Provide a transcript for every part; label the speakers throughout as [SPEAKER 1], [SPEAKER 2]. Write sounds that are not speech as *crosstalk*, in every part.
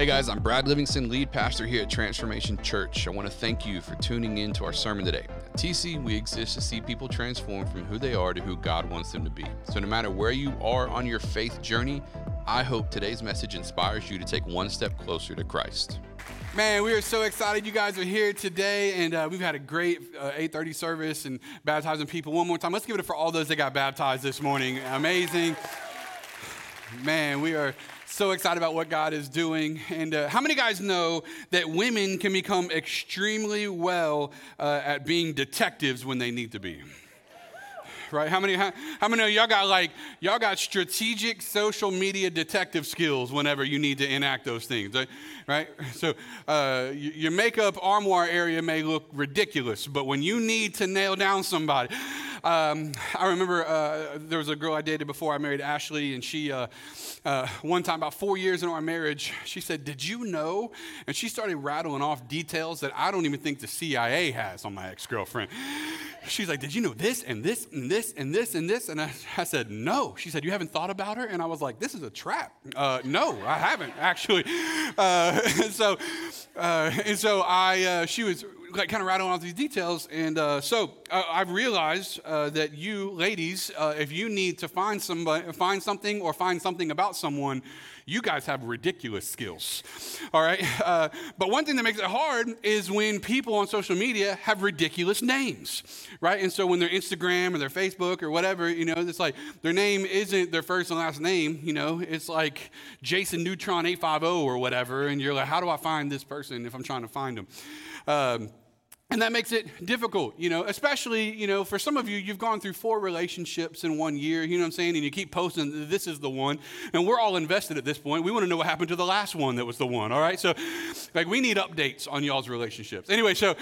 [SPEAKER 1] Hey guys, I'm Brad Livingston, lead pastor here at Transformation Church. I want to thank you for tuning in to our sermon today. At TC, we exist to see people transform from who they are to who God wants them to be. So, no matter where you are on your faith journey, I hope today's message inspires you to take one step closer to Christ.
[SPEAKER 2] Man, we are so excited you guys are here today, and uh, we've had a great uh, 8:30 service and baptizing people. One more time, let's give it up for all those that got baptized this morning. Amazing, man. We are so excited about what God is doing. And uh, how many guys know that women can become extremely well uh, at being detectives when they need to be? right? How many, how, how many of y'all got like, y'all got strategic social media detective skills whenever you need to enact those things, right? right? So uh, your makeup armoire area may look ridiculous, but when you need to nail down somebody, um, I remember uh, there was a girl I dated before I married Ashley, and she, uh, uh, one time, about four years into our marriage, she said, Did you know? And she started rattling off details that I don't even think the CIA has on my ex girlfriend. She's like, Did you know this and this and this and this and this? And I, I, said, No. She said, You haven't thought about her? And I was like, This is a trap. Uh, no, I haven't, actually. Uh, *laughs* so, uh, and so I, she was like kind of rattling off these details. And uh, so uh, I've realized uh, that you ladies, uh, if you need to find somebody, find something or find something about someone, you guys have ridiculous skills. All right. *laughs* Uh, but one thing that makes it hard is when people on social media have ridiculous names, right? And so when their Instagram or their Facebook or whatever, you know, it's like their name isn't their first and last name. You know, it's like Jason Neutron 850 or whatever, and you're like, how do I find this person if I'm trying to find them? Um, and that makes it difficult, you know, especially, you know, for some of you, you've gone through four relationships in one year, you know what I'm saying? And you keep posting, this is the one. And we're all invested at this point. We want to know what happened to the last one that was the one, all right? So, like, we need updates on y'all's relationships. Anyway, so,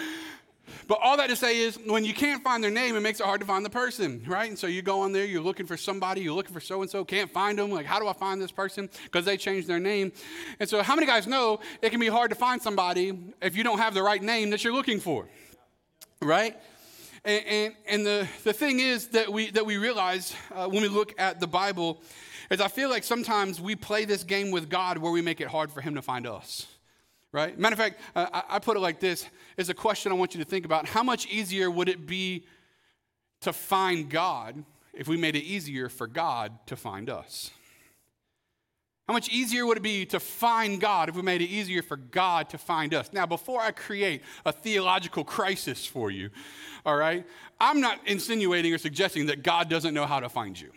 [SPEAKER 2] but all that to say is when you can't find their name, it makes it hard to find the person, right? And so you go on there, you're looking for somebody, you're looking for so and so, can't find them. Like, how do I find this person? Because they changed their name. And so, how many guys know it can be hard to find somebody if you don't have the right name that you're looking for? right? And, and, and, the, the thing is that we, that we realize uh, when we look at the Bible is I feel like sometimes we play this game with God where we make it hard for Him to find us. Right? Matter of fact, uh, I, I put it like this is a question I want you to think about. How much easier would it be to find God if we made it easier for God to find us? How much easier would it be to find God if we made it easier for God to find us? Now, before I create a theological crisis for you, all right, I'm not insinuating or suggesting that God doesn't know how to find you.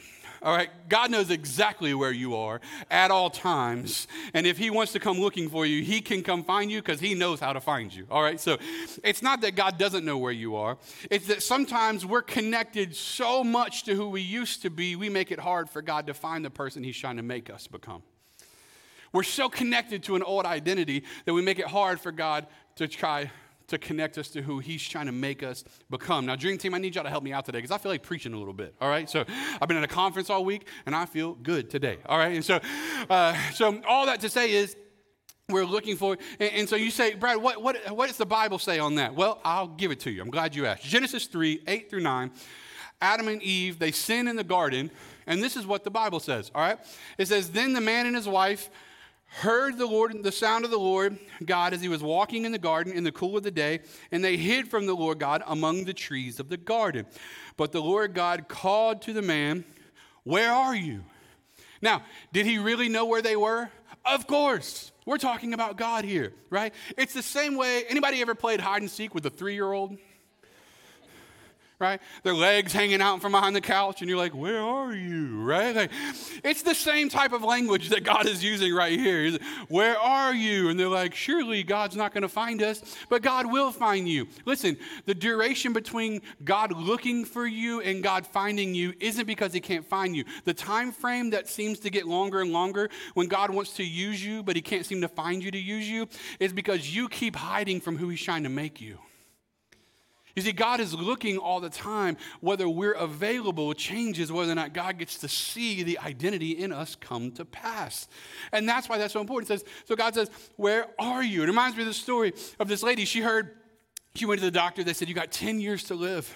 [SPEAKER 2] All right, God knows exactly where you are at all times. And if He wants to come looking for you, He can come find you because He knows how to find you. All right, so it's not that God doesn't know where you are, it's that sometimes we're connected so much to who we used to be, we make it hard for God to find the person He's trying to make us become. We're so connected to an old identity that we make it hard for God to try to connect us to who He's trying to make us become. Now, Dream Team, I need y'all to help me out today because I feel like preaching a little bit. All right, so I've been at a conference all week and I feel good today. All right, and so, uh, so all that to say is we're looking for and, and, so you say brad what, what, what does the bible say on that well i'll give it to you i'm glad you asked genesis 3 8 through 9 adam and eve they sin in the garden and this is what the bible says all right it says then the man and his wife heard the Lord, the sound of the Lord God as he was walking in the garden in the cool of the day, and they hid from the Lord God among the trees of the garden. But the Lord God called to the man, Where are you? Now, did he really know where they were? Of course. We're talking about God here, right? It's the same way. Anybody ever played hide and seek with a three year old? Right? Their legs hanging out from behind the couch, and you're like, Where are you, right? Like, it's the same type of language that God is using right here. Where are you? And they're like, Surely God's not going to find us, but God will find you. Listen, the duration between God looking for you and God finding you isn't because He can't find you. The time frame that seems to get longer and longer when God wants to use you, but He can't seem to find you to use you, is because you keep hiding from who He's trying to make you. You see, God is looking all the time. Whether we're available changes whether or not God gets to see the identity in us come to pass. And that's why that's so important. It says, so God says, Where are you? It reminds me of the story of this lady. She heard, she went to the doctor, they said, You got 10 years to live.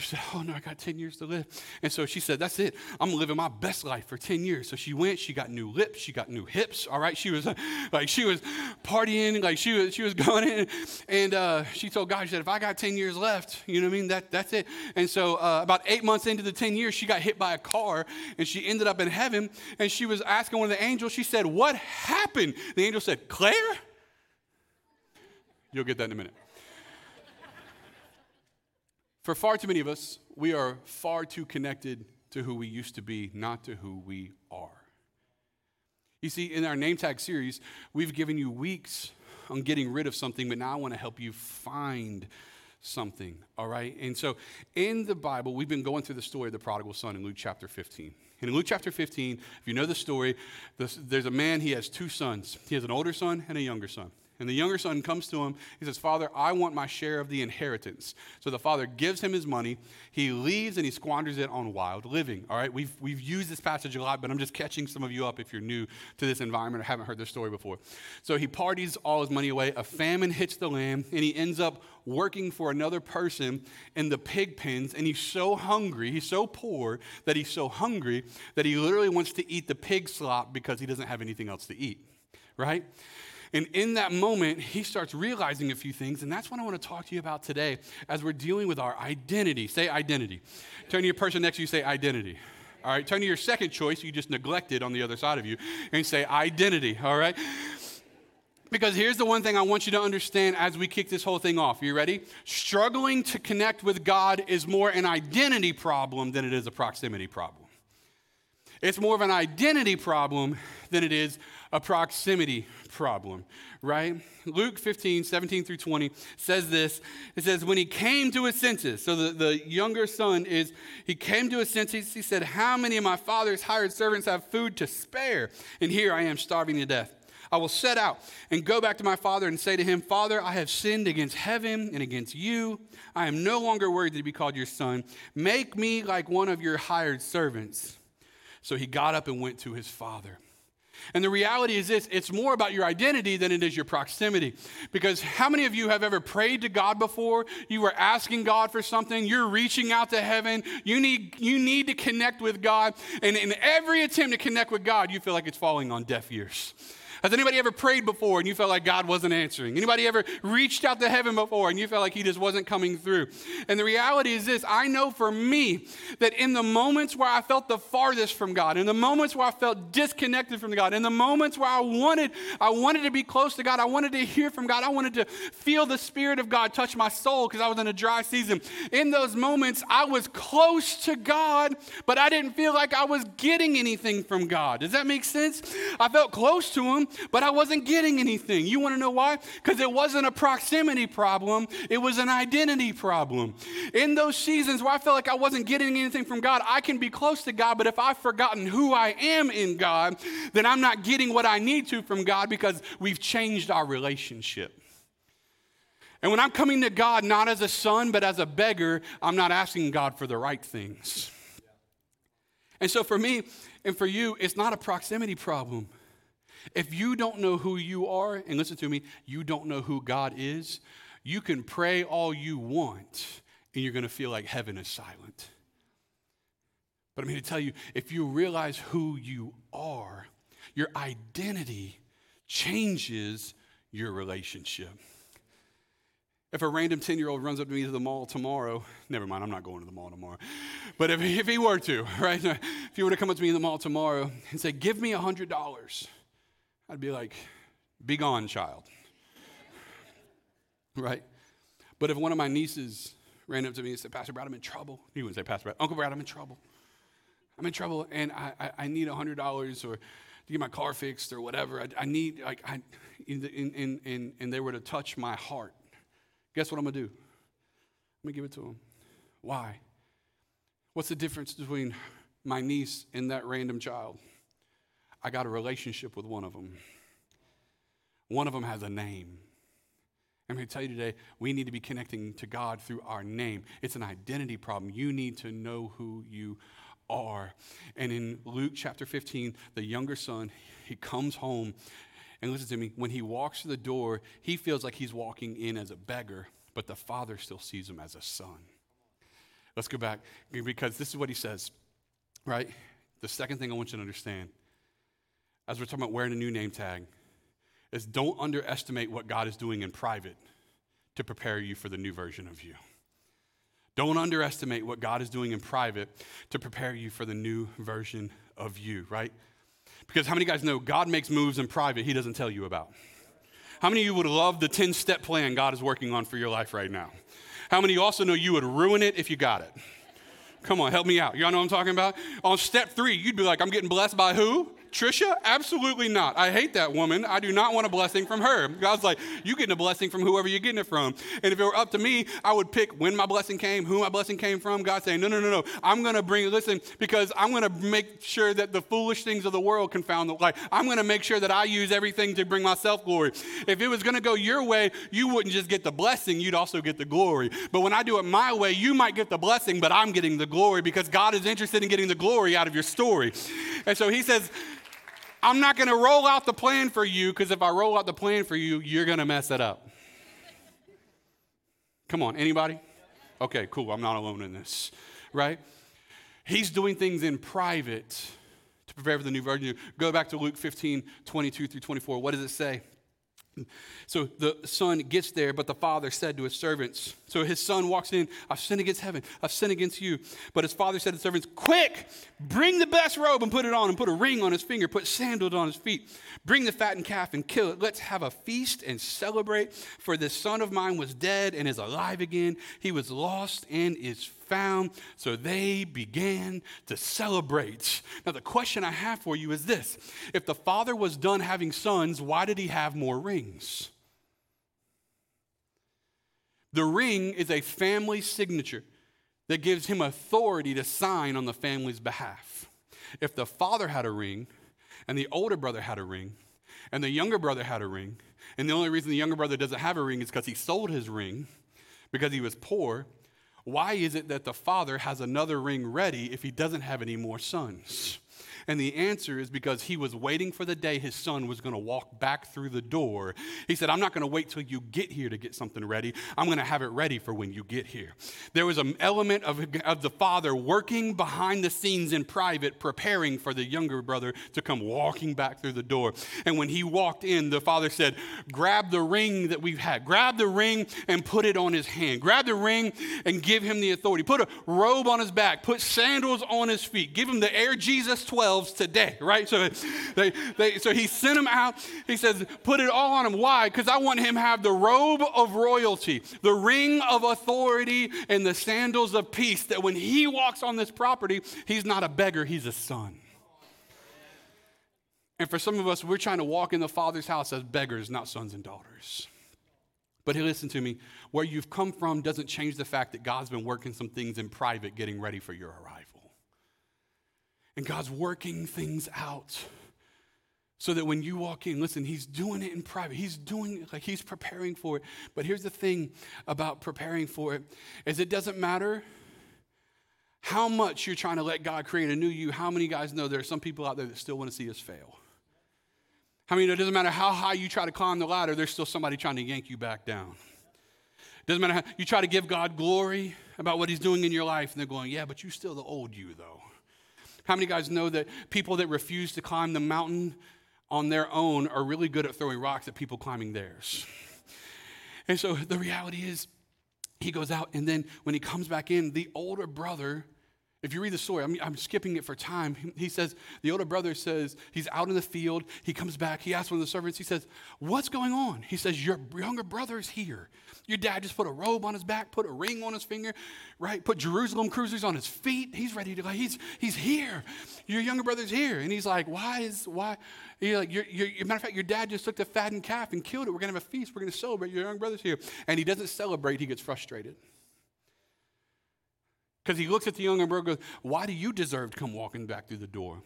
[SPEAKER 2] She said, Oh no, I got 10 years to live. And so she said, That's it. I'm living my best life for 10 years. So she went, she got new lips, she got new hips. All right. She was *laughs* like, she was partying, like she was, she was *laughs* going in. And uh, she told God, she said, If I got 10 years left, you know what I mean? That, that's it. And so uh, about eight months into the 10 years, she got hit by a car and she ended up in heaven. And she was asking one of the angels, she said, What happened? The angel said, Claire? You'll get that in a minute. For far too many of us, we are far too connected to who we used to be, not to who we are. You see, in our name tag series, we've given you weeks on getting rid of something, but now I want to help you find something, all right? And so in the Bible, we've been going through the story of the prodigal son in Luke chapter 15. And in Luke chapter 15, if you know the story, there's a man, he has two sons. He has an older son and a younger son. And the younger son comes to him. He says, Father, I want my share of the inheritance. So the father gives him his money. He leaves and he squanders it on wild living. All right, we've, we've used this passage a lot, but I'm just catching some of you up if you're new to this environment or haven't heard this story before. So he parties all his money away. A famine hits the land, and he ends up working for another person in the pig pens. And he's so hungry, he's so poor that he's so hungry that he literally wants to eat the pig slop because he doesn't have anything else to eat. Right? And in that moment, he starts realizing a few things. And that's what I want to talk to you about today as we're dealing with our identity. Say identity. Turn to your person next to you, say identity. All right, turn to your second choice you just neglected on the other side of you and say identity. All right? Because here's the one thing I want you to understand as we kick this whole thing off. Are you ready? Struggling to connect with God is more an identity problem than it is a proximity problem. It's more of an identity problem than it is a proximity problem, right? Luke 15, 17 through 20 says this. It says, When he came to his senses, so the, the younger son is, he came to his senses. He said, How many of my father's hired servants have food to spare? And here I am starving to death. I will set out and go back to my father and say to him, Father, I have sinned against heaven and against you. I am no longer worthy to be called your son. Make me like one of your hired servants. So he got up and went to his father. And the reality is this it's more about your identity than it is your proximity. Because how many of you have ever prayed to God before? You were asking God for something, you're reaching out to heaven, you need, you need to connect with God, and in every attempt to connect with God, you feel like it's falling on deaf ears. Has anybody ever prayed before and you felt like God wasn't answering? Anybody ever reached out to heaven before and you felt like He just wasn't coming through? And the reality is this I know for me that in the moments where I felt the farthest from God, in the moments where I felt disconnected from God, in the moments where I wanted, I wanted to be close to God, I wanted to hear from God, I wanted to feel the Spirit of God touch my soul because I was in a dry season. In those moments, I was close to God, but I didn't feel like I was getting anything from God. Does that make sense? I felt close to Him, but I wasn't getting anything. You want to know why? Because it wasn't a proximity problem, it was an identity problem. In those seasons where I felt like I wasn't getting anything from God, I can be close to God, but if I've forgotten who I am in God, then I'm not getting what I need to from God because we've changed our relationship. And when I'm coming to God not as a son, but as a beggar, I'm not asking God for the right things. And so for me and for you, it's not a proximity problem. If you don't know who you are, and listen to me, you don't know who God is, you can pray all you want, and you're going to feel like heaven is silent. But I'm here to tell you if you realize who you are, your identity changes your relationship. If a random 10 year old runs up to me to the mall tomorrow, never mind, I'm not going to the mall tomorrow. But if, if he were to, *laughs* right? If he were to come up to me in the mall tomorrow and say, Give me $100, I'd be like, Be gone, child. *laughs* right? But if one of my nieces ran up to me and said, Pastor Brad, I'm in trouble, he wouldn't say, Pastor Brad, Uncle Brad, I'm in trouble. I'm in trouble and I, I, I need $100 or to get my car fixed or whatever. I, I need, like, I, in, in, in, and they were to touch my heart. Guess what I'm going to do? I'm going to give it to them. Why? What's the difference between my niece and that random child? I got a relationship with one of them. One of them has a name. I'm here to tell you today, we need to be connecting to God through our name. It's an identity problem. You need to know who you are. And in Luke chapter 15, the younger son, he comes home. And listen to me, when he walks through the door, he feels like he's walking in as a beggar, but the father still sees him as a son. Let's go back because this is what he says, right? The second thing I want you to understand as we're talking about wearing a new name tag is don't underestimate what God is doing in private to prepare you for the new version of you. Don't underestimate what God is doing in private to prepare you for the new version of you, right? Because how many guys know God makes moves in private he doesn't tell you about? How many of you would love the 10 step plan God is working on for your life right now? How many also know you would ruin it if you got it? Come on, help me out. Y'all know what I'm talking about? On step three, you'd be like, I'm getting blessed by who? Trisha? Absolutely not. I hate that woman. I do not want a blessing from her. God's like, you getting a blessing from whoever you're getting it from. And if it were up to me, I would pick when my blessing came, who my blessing came from. God saying, no, no, no, no. I'm going to bring, listen, because I'm going to make sure that the foolish things of the world confound the light. I'm going to make sure that I use everything to bring myself glory. If it was going to go your way, you wouldn't just get the blessing, you'd also get the glory. But when I do it my way, you might get the blessing, but I'm getting the glory because God is interested in getting the glory out of your story. And so he says, I'm not going to roll out the plan for you because if I roll out the plan for you, you're going to mess it up. Come on, anybody? Okay, cool. I'm not alone in this, right? He's doing things in private to prepare for the new virgin. Go back to Luke 15, 22 through 24. What does it say? So the son gets there, but the father said to his servants, So his son walks in, I've sinned against heaven, I've sinned against you. But his father said to the servants, Quick, bring the best robe and put it on, and put a ring on his finger, put sandals on his feet. Bring the fattened calf and kill it. Let's have a feast and celebrate. For this son of mine was dead and is alive again. He was lost and is found. So they began to celebrate. Now, the question I have for you is this If the father was done having sons, why did he have more rings? The ring is a family signature that gives him authority to sign on the family's behalf. If the father had a ring, and the older brother had a ring, and the younger brother had a ring, and the only reason the younger brother doesn't have a ring is because he sold his ring because he was poor, why is it that the father has another ring ready if he doesn't have any more sons? And the answer is because he was waiting for the day his son was going to walk back through the door. He said, I'm not going to wait till you get here to get something ready. I'm going to have it ready for when you get here. There was an element of, of the father working behind the scenes in private, preparing for the younger brother to come walking back through the door. And when he walked in, the father said, Grab the ring that we've had, grab the ring and put it on his hand. Grab the ring and give him the authority. Put a robe on his back, put sandals on his feet, give him the Air Jesus 12 today, right? So, they, they, so he sent him out. He says, put it all on him. Why? Because I want him to have the robe of royalty, the ring of authority, and the sandals of peace. That when he walks on this property, he's not a beggar, he's a son. And for some of us, we're trying to walk in the Father's house as beggars, not sons and daughters. But hey, listen to me. Where you've come from doesn't change the fact that God's been working some things in private, getting ready for your arrival. And God's working things out so that when you walk in, listen, He's doing it in private. He's doing like He's preparing for it. But here's the thing about preparing for it is it doesn't matter how much you're trying to let God create a new you. How many guys know there are some people out there that still want to see us fail? How many know it doesn't matter how high you try to climb the ladder, there's still somebody trying to yank you back down. It doesn't matter how you try to give God glory about what He's doing in your life, and they're going, Yeah, but you're still the old you, though. How many guys know that people that refuse to climb the mountain on their own are really good at throwing rocks at people climbing theirs? And so the reality is, he goes out, and then when he comes back in, the older brother if you read the story, I'm, I'm, skipping it for time. He says, the older brother says, he's out in the field. He comes back. He asks one of the servants, he says, What's going on? He says, Your younger brother is here. Your dad just put a robe on his back, put a ring on his finger, right? Put Jerusalem cruisers on his feet. He's ready to go. He's, he's here. Your younger brother's here. And he's like, Why is, why? He's like, you're, you're, matter of fact, your dad just took the fattened calf and killed it. We're going to have a feast. We're going to celebrate. Your young brother's here. And he doesn't celebrate, he gets frustrated. Because he looks at the younger brother and goes, Why do you deserve to come walking back through the door?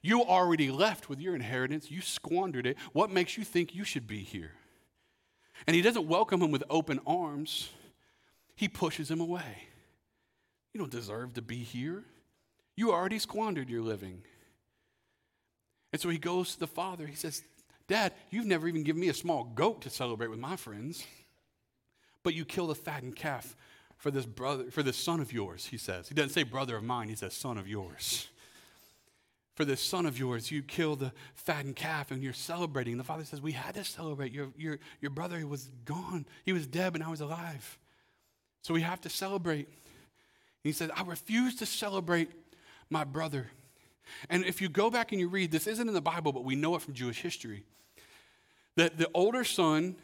[SPEAKER 2] You already left with your inheritance. You squandered it. What makes you think you should be here? And he doesn't welcome him with open arms, he pushes him away. You don't deserve to be here. You already squandered your living. And so he goes to the father. He says, Dad, you've never even given me a small goat to celebrate with my friends, but you killed a fattened calf for this brother, for this son of yours, he says. He doesn't say brother of mine, he says son of yours. *laughs* For this son of yours, you killed the fattened calf and you're celebrating. The father says, We had to celebrate. Your, your, your brother was gone. He was dead, but now he's alive. So we have to celebrate. he said, I refuse to celebrate my brother. And if you go back and you read, this isn't in the Bible, but we know it from Jewish history. That the older son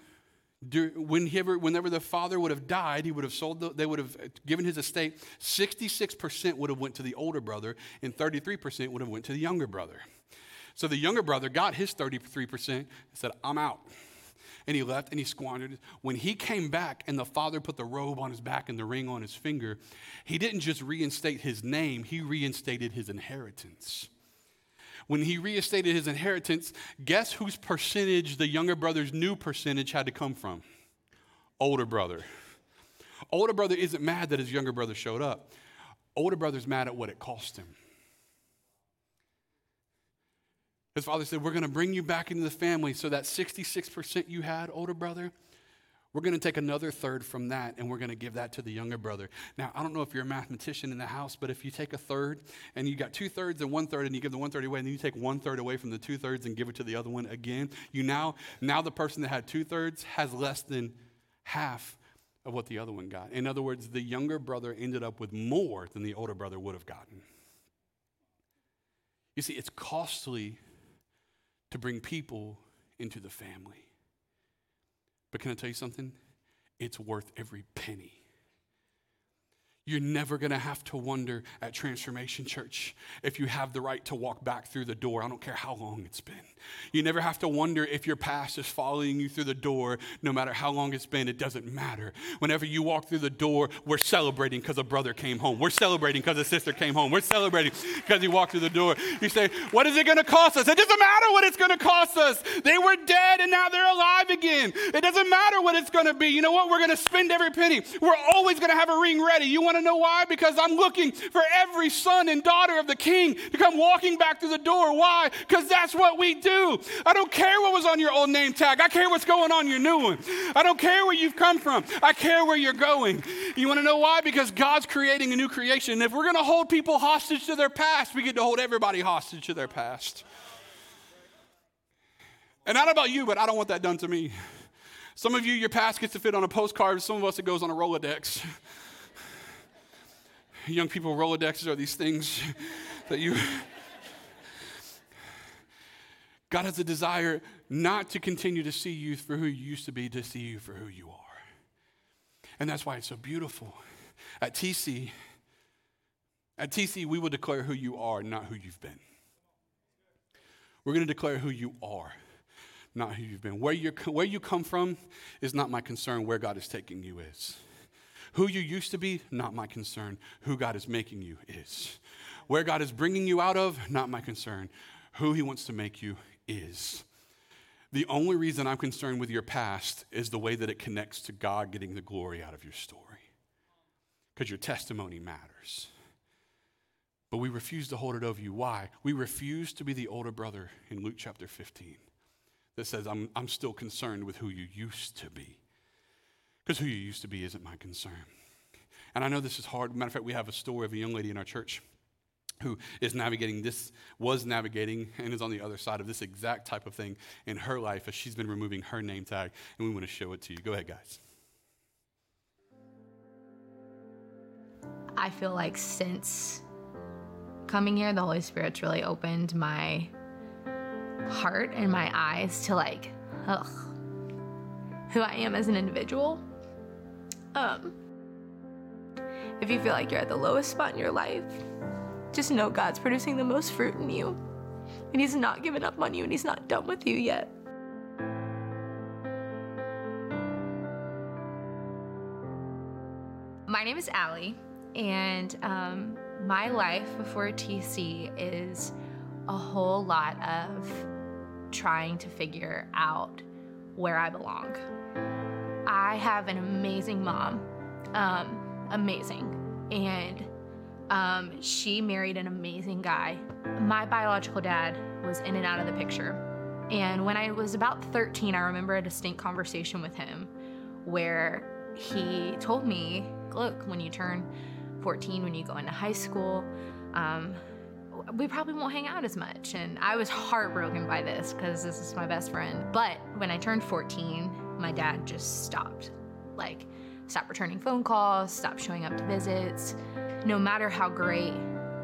[SPEAKER 2] whenever, whenever the father would have died, he would have sold, the, they would have given his estate. 66% would have went to the older brother, and 33% would have went to the younger brother. So the younger brother got his 33% and said, I'm out. And he left and he squandered. When he came back and the father put the robe on his back and the ring on his finger, he didn't just reinstate his name, he reinstated his inheritance when he reinstated his inheritance, guess whose percentage the younger brother's new percentage had to come from? Older brother. Older brother isn't mad that his younger brother showed up. Older brother's mad at what it cost him. His father said, We're going to bring you back into the family so that 66% you had, older brother, we're going to take another third from that and we're going to give that to the younger brother. Now, I don't know if you're a mathematician in the house, but if you take a third and you got two thirds and one third and you give the one third away and then you take one third away from the two thirds and give it to the other one again, you now, now the person that had two thirds has less than half of what the other one got. In other words, the younger brother ended up with more than the older brother would have gotten. You see, it's costly to bring people into the family. But can I tell you something? It's worth every penny. You're never going to have to wonder at Transformation Church if you have the right to walk back through the door. I don't care how long it's been. You never have to wonder if your past is following you through the door, no matter how long it's been. It doesn't matter. Whenever you walk through the door, we're celebrating because a brother came home. We're celebrating because a sister came home. We're celebrating because he walked through the door. You say, What is it going to cost us? It doesn't matter what it's going to cost us. They were dead and now they're alive again. It doesn't matter what it's going to be. You know what? We're going to spend every penny. We're always going to have a ring ready. You want to know why? Because I'm looking for every son and daughter of the king to come walking back through the door. Why? Because that's what we do. I don't care what was on your old name tag. I care what's going on your new one. I don't care where you've come from. I care where you're going. You want to know why? Because God's creating a new creation. And if we're going to hold people hostage to their past, we get to hold everybody hostage to their past. And know about you, but I don't want that done to me. Some of you, your past gets to fit on a postcard. Some of us, it goes on a Rolodex. *laughs* Young people, Rolodexes are these things *laughs* that you. God has a desire not to continue to see you for who you used to be, to see you for who you are. And that's why it's so beautiful. At TC, at TC, we will declare who you are, not who you've been. We're going to declare who you are, not who you've been. Where, you where you come from is not my concern. Where God is taking you is. Who you used to be, not my concern. Who God is making you is. Where God is bringing you out of, not my concern. Who He wants to make you is. The only reason I'm concerned with your past is the way that it connects to God getting the glory out of your story. Because your testimony matters. But we refuse to hold it over you. Why? We refuse to be the older brother in Luke chapter 15 that says, I'm, I'm still concerned with who you used to be. Because who you used to be isn't my concern. And I know this is hard. Matter of fact, we have a story of a young lady in our church who is navigating this, was navigating, and is on the other side of this exact type of thing in her life as she's been removing her name tag. And we want to show it to you. Go ahead, guys.
[SPEAKER 3] I feel like since coming here, the Holy Spirit's really opened my heart and my eyes to like, ugh, who I am as an individual um, if you feel like you're at the lowest spot in your life, just know God's producing the most fruit in you. And He's not given up on you and He's not done with you yet. My name is Allie, and um, my life before TC is a whole lot of trying to figure out where I belong. I have an amazing mom, um, amazing, and um, she married an amazing guy. My biological dad was in and out of the picture. And when I was about 13, I remember a distinct conversation with him where he told me look, when you turn 14, when you go into high school, um, we probably won't hang out as much. And I was heartbroken by this because this is my best friend. But when I turned 14, my dad just stopped. Like, stopped returning phone calls, stopped showing up to visits. No matter how great,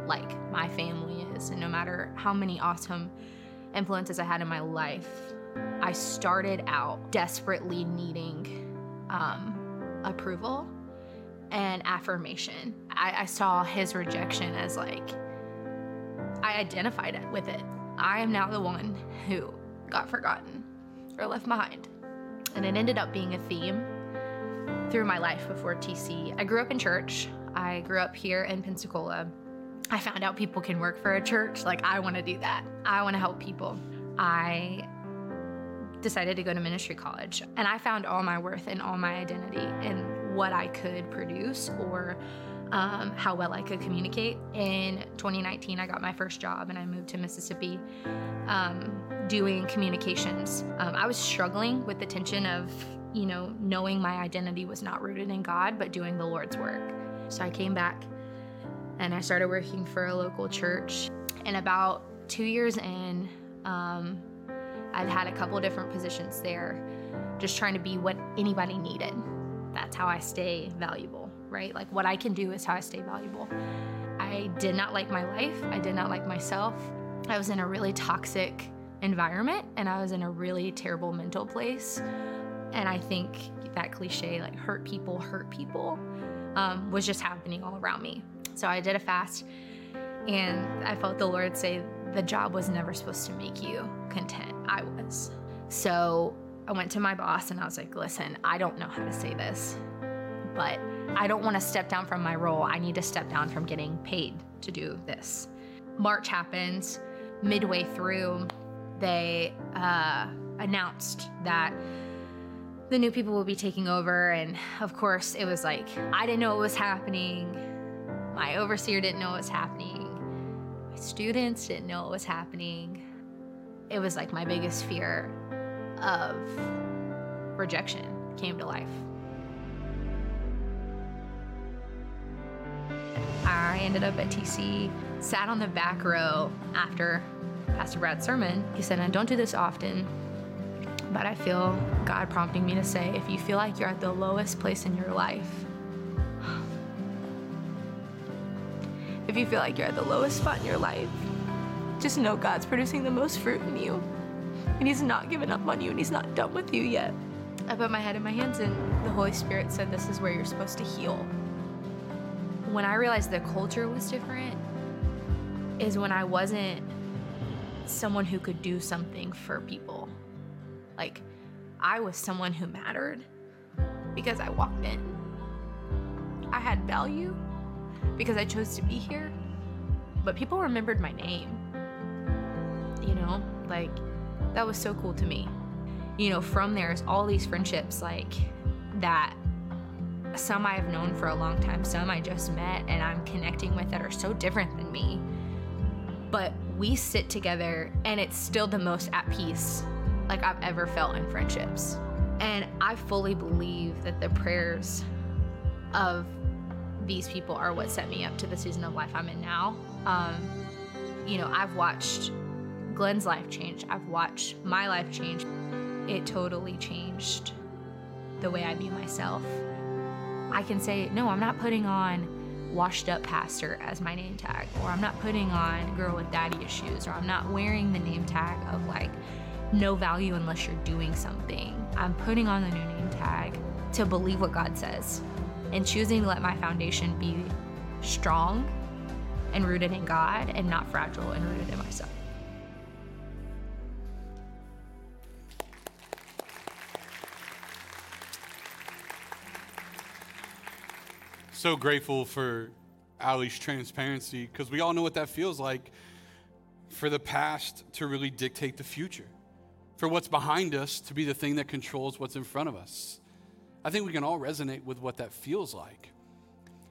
[SPEAKER 3] like, my family is, and no matter how many awesome influences I had in my life, I started out desperately needing um, approval and affirmation. I, I saw his rejection as like, I identified with it. I am now the one who got forgotten or left behind. And it ended up being a theme through my life before TC. I grew up in church. I grew up here in Pensacola. I found out people can work for a church. Like, I want to do that. I want to help people. I decided to go to ministry college, and I found all my worth and all my identity in what I could produce or um, how well I could communicate. In 2019, I got my first job and I moved to Mississippi um, doing communications. Um, I was struggling with the tension of, you know, knowing my identity was not rooted in God, but doing the Lord's work. So I came back and I started working for a local church. And about two years in, um, I've had a couple different positions there, just trying to be what anybody needed. That's how I stay valuable right? Like what I can do is how I stay valuable. I did not like my life. I did not like myself. I was in a really toxic environment and I was in a really terrible mental place. And I think that cliche, like hurt people, hurt people, um, was just happening all around me. So I did a fast and I felt the Lord say, the job was never supposed to make you content. I was. So I went to my boss and I was like, listen, I don't know how to say this, but I don't want to step down from my role. I need to step down from getting paid to do this. March happens. Midway through, they uh, announced that the new people will be taking over. And of course, it was like, I didn't know what was happening. My overseer didn't know what was happening. My students didn't know what was happening. It was like my biggest fear of rejection came to life. I ended up at TC, sat on the back row after Pastor Brad's sermon. He said, and don't do this often, but I feel God prompting me to say, if you feel like you're at the lowest place in your life, *sighs* if you feel like you're at the lowest spot in your life, just know God's producing the most fruit in you. And He's not given up on you, and He's not done with you yet. I put my head in my hands, and the Holy Spirit said, This is where you're supposed to heal when I realized the culture was different is when I wasn't someone who could do something for people. Like, I was someone who mattered because I walked in. I had value because I chose to be here, but people remembered my name. You know, like, that was so cool to me. You know, from there's all these friendships like that some I have known for a long time, some I just met and I'm connecting with that are so different than me. But we sit together and it's still the most at peace like I've ever felt in friendships. And I fully believe that the prayers of these people are what set me up to the season of life I'm in now. Um, you know, I've watched Glenn's life change, I've watched my life change. It totally changed the way I view myself. I can say, no, I'm not putting on washed up pastor as my name tag, or I'm not putting on girl with daddy issues, or I'm not wearing the name tag of like no value unless you're doing something. I'm putting on the new name tag to believe what God says and choosing to let my foundation be strong and rooted in God and not fragile and rooted in myself.
[SPEAKER 2] So grateful for Ali's transparency because we all know what that feels like for the past to really dictate the future, for what's behind us to be the thing that controls what's in front of us. I think we can all resonate with what that feels like.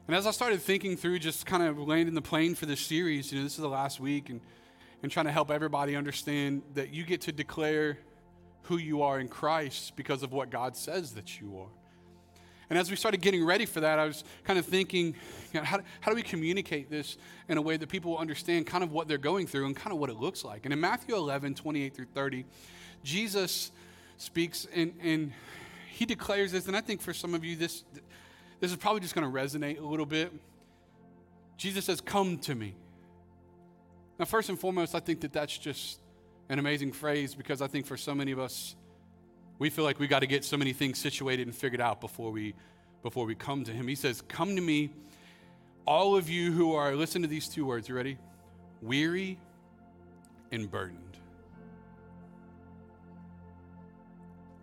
[SPEAKER 2] And as I started thinking through just kind of landing the plane for this series, you know, this is the last week, and, and trying to help everybody understand that you get to declare who you are in Christ because of what God says that you are. And as we started getting ready for that, I was kind of thinking, you know, how, how do we communicate this in a way that people will understand kind of what they're going through and kind of what it looks like? And in Matthew 11, 28 through 30, Jesus speaks and, and he declares this, and I think for some of you, this, this is probably just going to resonate a little bit. Jesus says, Come to me. Now, first and foremost, I think that that's just an amazing phrase because I think for so many of us, we feel like we got to get so many things situated and figured out before we before we come to him. He says, "Come to me, all of you who are listen to these two words, you ready? Weary and burdened."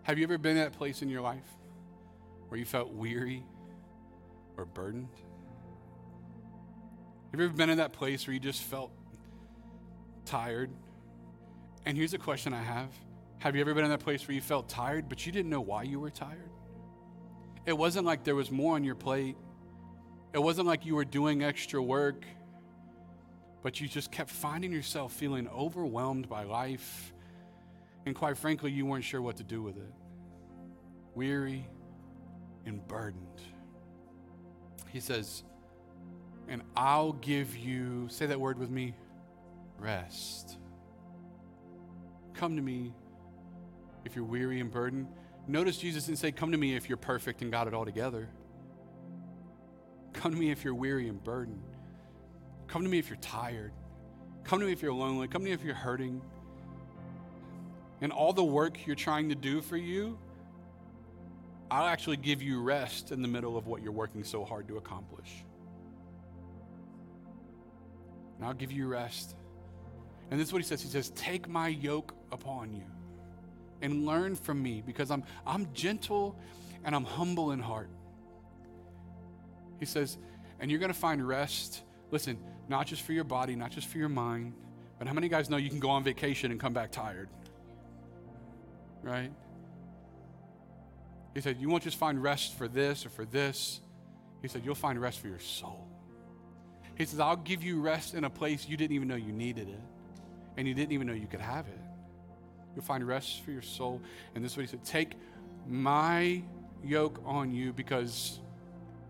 [SPEAKER 2] Have you ever been at that place in your life where you felt weary or burdened? Have you ever been in that place where you just felt tired? And here's a question I have Have you ever been in that place where you felt tired, but you didn't know why you were tired? It wasn't like there was more on your plate, it wasn't like you were doing extra work, but you just kept finding yourself feeling overwhelmed by life. And quite frankly, you weren't sure what to do with it. Weary and burdened. He says, and I'll give you, say that word with me, rest. Come to me if you're weary and burdened. Notice Jesus didn't say, Come to me if you're perfect and got it all together. Come to me if you're weary and burdened. Come to me if you're tired. Come to me if you're lonely. Come to me if you're hurting. And all the work you're trying to do for you, I'll actually give you rest in the middle of what you're working so hard to accomplish. And I'll give you rest and this is what he says. He says, Take my yoke upon you and learn from me because I'm, I'm gentle and I'm humble in heart. He says, and you're going to find rest. Listen, not just for your body, not just for your mind, but how many guys know you can go on vacation and come back tired? Right? He said, You won't just find rest for this or for this. He said, You'll find rest for your soul. He says, I'll give you rest in a place you didn't even know you needed it and you didn't even know you could have it. You'll find rest for your soul. And this is what he said Take my yoke on you because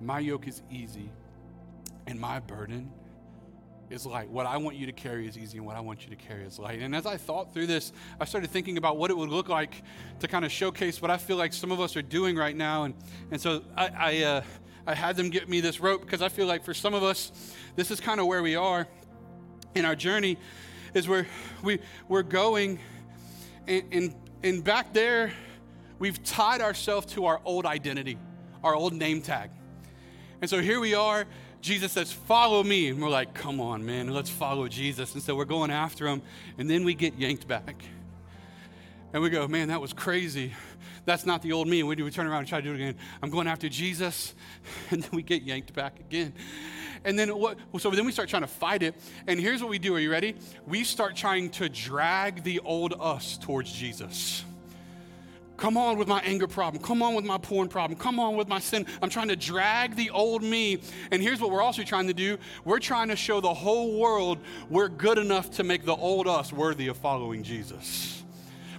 [SPEAKER 2] my yoke is easy and my burden is light. What I want you to carry is easy, and what I want you to carry is light. And as I thought through this, I started thinking about what it would look like to kind of showcase what I feel like some of us are doing right now. And, and so I, I, uh, I had them get me this rope because I feel like for some of us, this is kind of where we are in our journey is where we, we're going, and, and, and back there, we've tied ourselves to our old identity, our old name tag. And so here we are. Jesus says, Follow me. And we're like, Come on, man, let's follow Jesus. And so we're going after him. And then we get yanked back. And we go, Man, that was crazy. That's not the old me. And we do, we turn around and try to do it again. I'm going after Jesus. *laughs* And then we get yanked back again. And then what? So then we start trying to fight it. And here's what we do. Are you ready? We start trying to drag the old us towards Jesus. Come on with my anger problem. Come on with my porn problem. Come on with my sin. I'm trying to drag the old me. And here's what we're also trying to do we're trying to show the whole world we're good enough to make the old us worthy of following Jesus.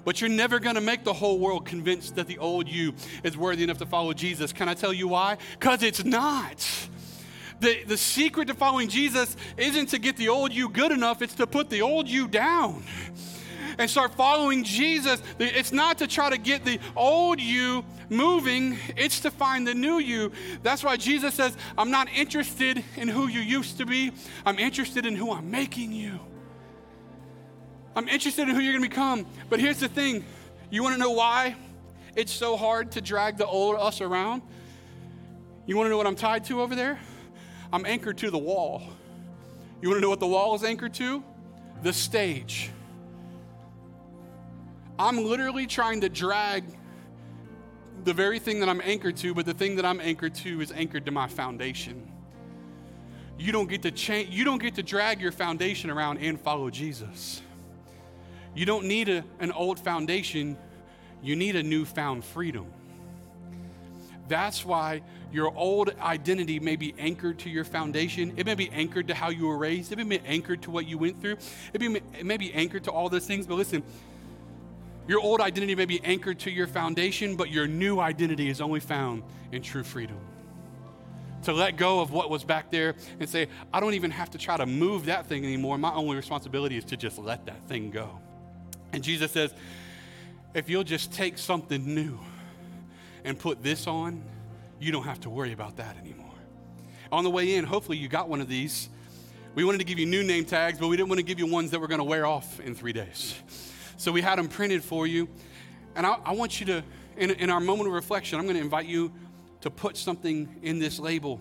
[SPEAKER 2] But you're never going to make the whole world convinced that the old you is worthy enough to follow Jesus. Can I tell you why? Because it's not. The, the secret to following Jesus isn't to get the old you good enough, it's to put the old you down and start following Jesus. It's not to try to get the old you moving, it's to find the new you. That's why Jesus says, I'm not interested in who you used to be, I'm interested in who I'm making you. I'm interested in who you're going to become. But here's the thing you want to know why it's so hard to drag the old us around? You want to know what I'm tied to over there? I'm anchored to the wall. You want to know what the wall is anchored to? The stage. I'm literally trying to drag the very thing that I'm anchored to, but the thing that I'm anchored to is anchored to my foundation. You don't get to change, you don't get to drag your foundation around and follow Jesus. You don't need a, an old foundation, you need a newfound freedom. That's why your old identity may be anchored to your foundation. It may be anchored to how you were raised. It may be anchored to what you went through. It may, it may be anchored to all those things. But listen, Your old identity may be anchored to your foundation, but your new identity is only found in true freedom. To let go of what was back there and say, I don't even have to try to move that thing anymore. My only responsibility is to just let that thing go. And Jesus says, if you'll just take something new and put this on, you don't have to worry about that anymore. On the way in, hopefully you got one of these. We wanted to give you new name tags, but we didn't want to give you ones that were going to wear off in three days. So we had them printed for you. And I, I want you to, in, in our moment of reflection, I'm going to invite you to put something in this label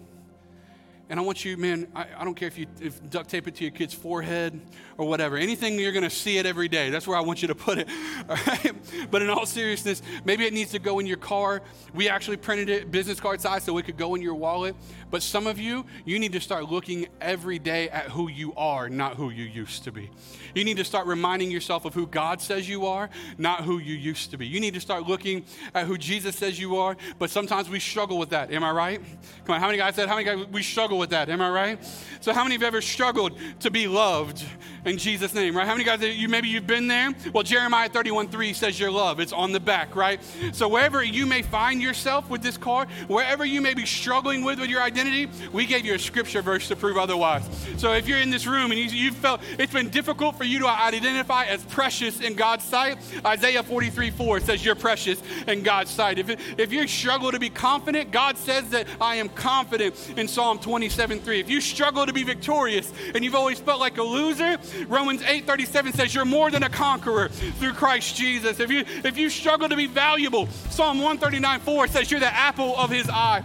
[SPEAKER 2] and I want you, man, I, I don't care if you if duct tape it to your kid's forehead or whatever. Anything you're going to see it every day. That's where I want you to put it. *laughs* All right? But in all seriousness, maybe it needs to go in your car. We actually printed it business card size so it could go in your wallet. But some of you, you need to start looking every day at who you are, not who you used to be. You need to start reminding yourself of who God says you are, not who you used to be. You need to start looking at who Jesus says you are, but sometimes we struggle with that. Am I right? Come on, how many guys said, how many guys, we struggle with that? Am I right? So, how many of you have ever struggled to be loved in Jesus' name, right? How many guys, you maybe you've been there? Well, Jeremiah 31 3 says your love. It's on the back, right? So, wherever you may find yourself with this card, wherever you may be struggling with with your identity, we gave you a scripture verse to prove otherwise. So, if you're in this room and you, you felt it's been difficult for you to identify as precious in God's sight, Isaiah 43 4 says you're precious in God's sight. If, if you struggle to be confident, God says that I am confident in Psalm 27 3. If you struggle to be victorious and you've always felt like a loser, Romans 8:37 says you're more than a conqueror through Christ Jesus. If you if you struggle to be valuable, Psalm 139:4 says you're the apple of his eye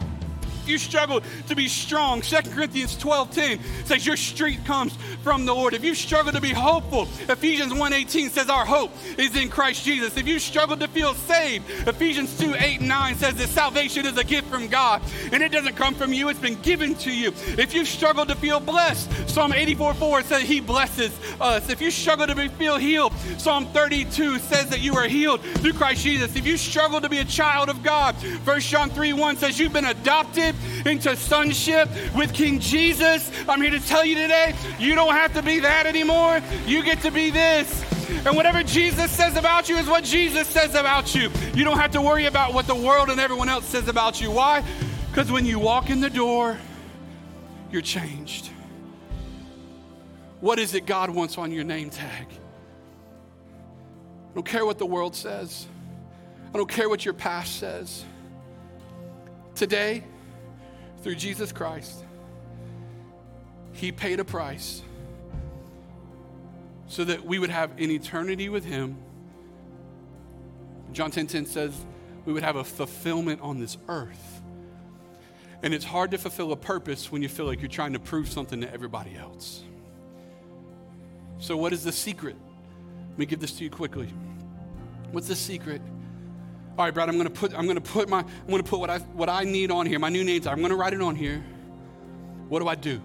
[SPEAKER 2] you struggle to be strong, 2 Corinthians 12 10 says your strength comes from the Lord. If you struggle to be hopeful, Ephesians 1 18 says our hope is in Christ Jesus. If you struggle to feel saved, Ephesians 2 8 and 9 says that salvation is a gift from God and it doesn't come from you, it's been given to you. If you struggle to feel blessed, Psalm 84 4 says he blesses us. If you struggle to be, feel healed, Psalm 32 says that you are healed through Christ Jesus. If you struggle to be a child of God, 1 John 3 1 says you've been adopted into sonship with King Jesus. I'm here to tell you today, you don't have to be that anymore. You get to be this. And whatever Jesus says about you is what Jesus says about you. You don't have to worry about what the world and everyone else says about you. Why? Because when you walk in the door, you're changed. What is it God wants on your name tag? I don't care what the world says. I don't care what your past says. Today, through Jesus Christ. He paid a price so that we would have an eternity with Him. John 10 10 says we would have a fulfillment on this earth. And it's hard to fulfill a purpose when you feel like you're trying to prove something to everybody else. So, what is the secret? Let me give this to you quickly. What's the secret? All right, Brad, I'm gonna put, I'm gonna put my, I'm gonna put what I, what I need on here, my new name tag. I'm gonna write it on here. What do I do?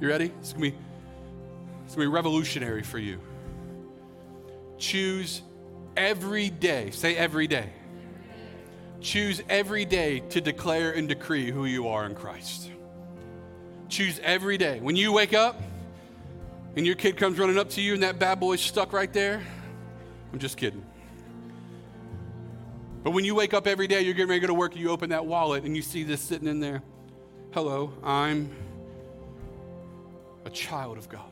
[SPEAKER 2] You ready? It's gonna be, it's gonna be revolutionary for you. Choose every day, say every day. Choose every day to declare and decree who you are in Christ. Choose every day. When you wake up and your kid comes running up to you and that bad boy's stuck right there, I'm just kidding. But when you wake up every day, you're getting ready to go to work, and you open that wallet and you see this sitting in there. Hello, I'm a child of God.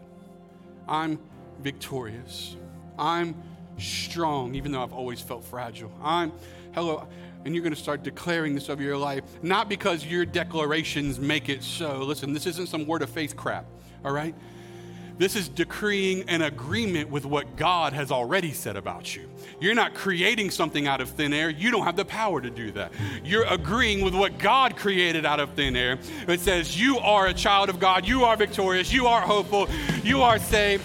[SPEAKER 2] I'm victorious. I'm strong, even though I've always felt fragile. I'm, hello, and you're going to start declaring this over your life, not because your declarations make it so. Listen, this isn't some word of faith crap, all right? This is decreeing an agreement with what God has already said about you. You're not creating something out of thin air. You don't have the power to do that. You're agreeing with what God created out of thin air. It says, You are a child of God. You are victorious. You are hopeful. You are saved.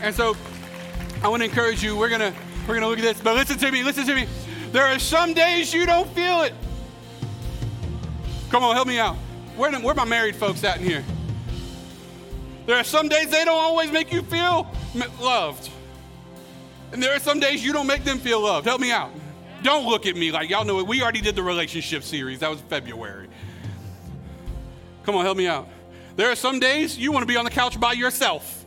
[SPEAKER 2] And so I want to encourage you. We're going to we're going to look at this. But listen to me. Listen to me. There are some days you don't feel it. Come on, help me out. Where, where my married folks at in here? There are some days they don't always make you feel loved. And there are some days you don't make them feel loved. Help me out. Don't look at me like y'all know it. We already did the relationship series. That was February. Come on, help me out. There are some days you want to be on the couch by yourself.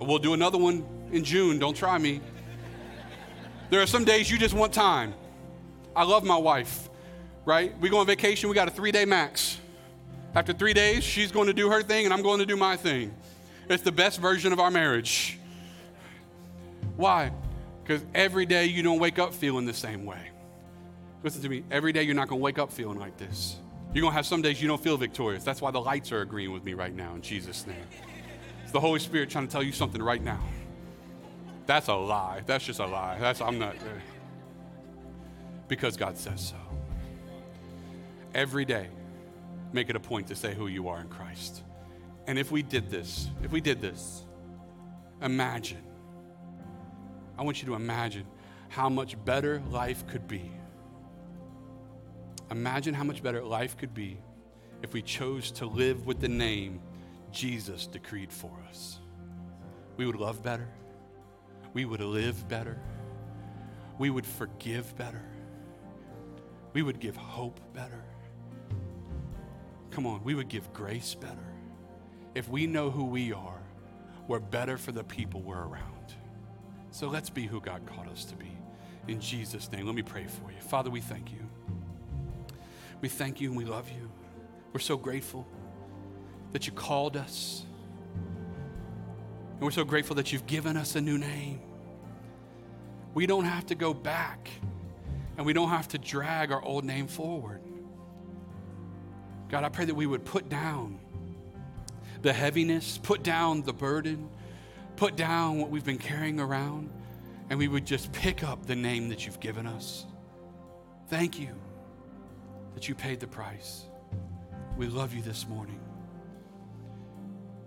[SPEAKER 2] We'll do another one in June. Don't try me. There are some days you just want time. I love my wife, right? We go on vacation, we got a three day max. After three days, she's going to do her thing and I'm going to do my thing. It's the best version of our marriage. Why? Because every day you don't wake up feeling the same way. Listen to me, every day you're not going to wake up feeling like this. You're going to have some days you don't feel victorious. That's why the lights are agreeing with me right now in Jesus' name. It's the Holy Spirit trying to tell you something right now. That's a lie. That's just a lie. That's I'm not eh. because God says so. Every day, make it a point to say who you are in Christ. And if we did this, if we did this, imagine. I want you to imagine how much better life could be. Imagine how much better life could be if we chose to live with the name Jesus decreed for us. We would love better. We would live better. We would forgive better. We would give hope better. Come on, we would give grace better. If we know who we are, we're better for the people we're around. So let's be who God called us to be. In Jesus' name, let me pray for you. Father, we thank you. We thank you and we love you. We're so grateful that you called us. And we're so grateful that you've given us a new name. We don't have to go back and we don't have to drag our old name forward. God, I pray that we would put down the heaviness, put down the burden, put down what we've been carrying around, and we would just pick up the name that you've given us. Thank you that you paid the price. We love you this morning.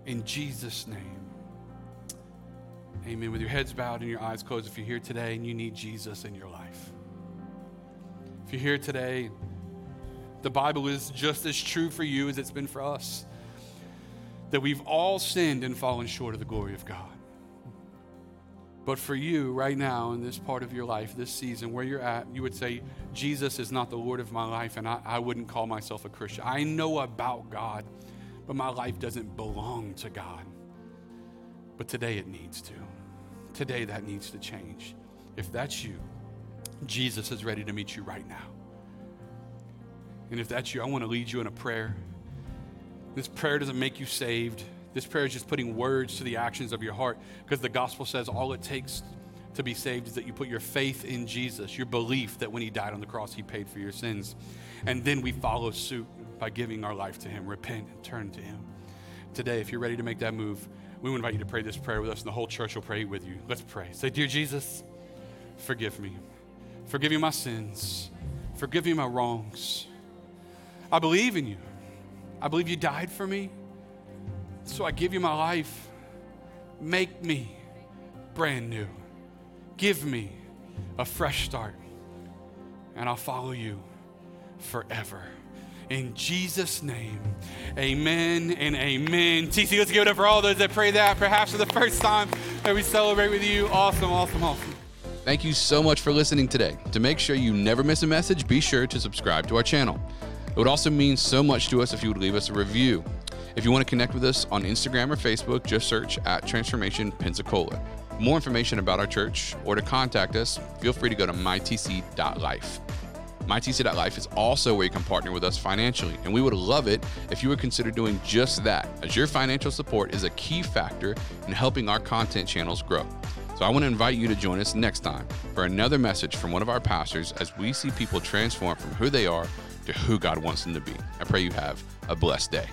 [SPEAKER 2] In Jesus' name. Amen. With your heads bowed and your eyes closed, if you're here today and you need Jesus in your life. If you're here today, the Bible is just as true for you as it's been for us that we've all sinned and fallen short of the glory of God. But for you, right now, in this part of your life, this season, where you're at, you would say, Jesus is not the Lord of my life, and I, I wouldn't call myself a Christian. I know about God, but my life doesn't belong to God. But today it needs to. Today that needs to change. If that's you, Jesus is ready to meet you right now. And if that's you, I want to lead you in a prayer. This prayer doesn't make you saved. This prayer is just putting words to the actions of your heart because the gospel says all it takes to be saved is that you put your faith in Jesus, your belief that when he died on the cross, he paid for your sins. And then we follow suit by giving our life to him, repent and turn to him. Today, if you're ready to make that move, we invite you to pray this prayer with us, and the whole church will pray with you. Let's pray. Say, Dear Jesus, forgive me. Forgive me my sins. Forgive me my wrongs. I believe in you. I believe you died for me. So I give you my life. Make me brand new. Give me a fresh start. And I'll follow you forever. In Jesus' name, amen and amen. TC, let's give it up for all those that pray that, perhaps for the first time that we celebrate with you. Awesome, awesome, awesome.
[SPEAKER 1] Thank you so much for listening today. To make sure you never miss a message, be sure to subscribe to our channel. It would also mean so much to us if you would leave us a review. If you want to connect with us on Instagram or Facebook, just search at Transformation Pensacola. More information about our church or to contact us, feel free to go to mytc.life. MyTC.life is also where you can partner with us financially, and we would love it if you would consider doing just that, as your financial support is a key factor in helping our content channels grow. So I want to invite you to join us next time for another message from one of our pastors as we see people transform from who they are to who God wants them to be. I pray you have a blessed day.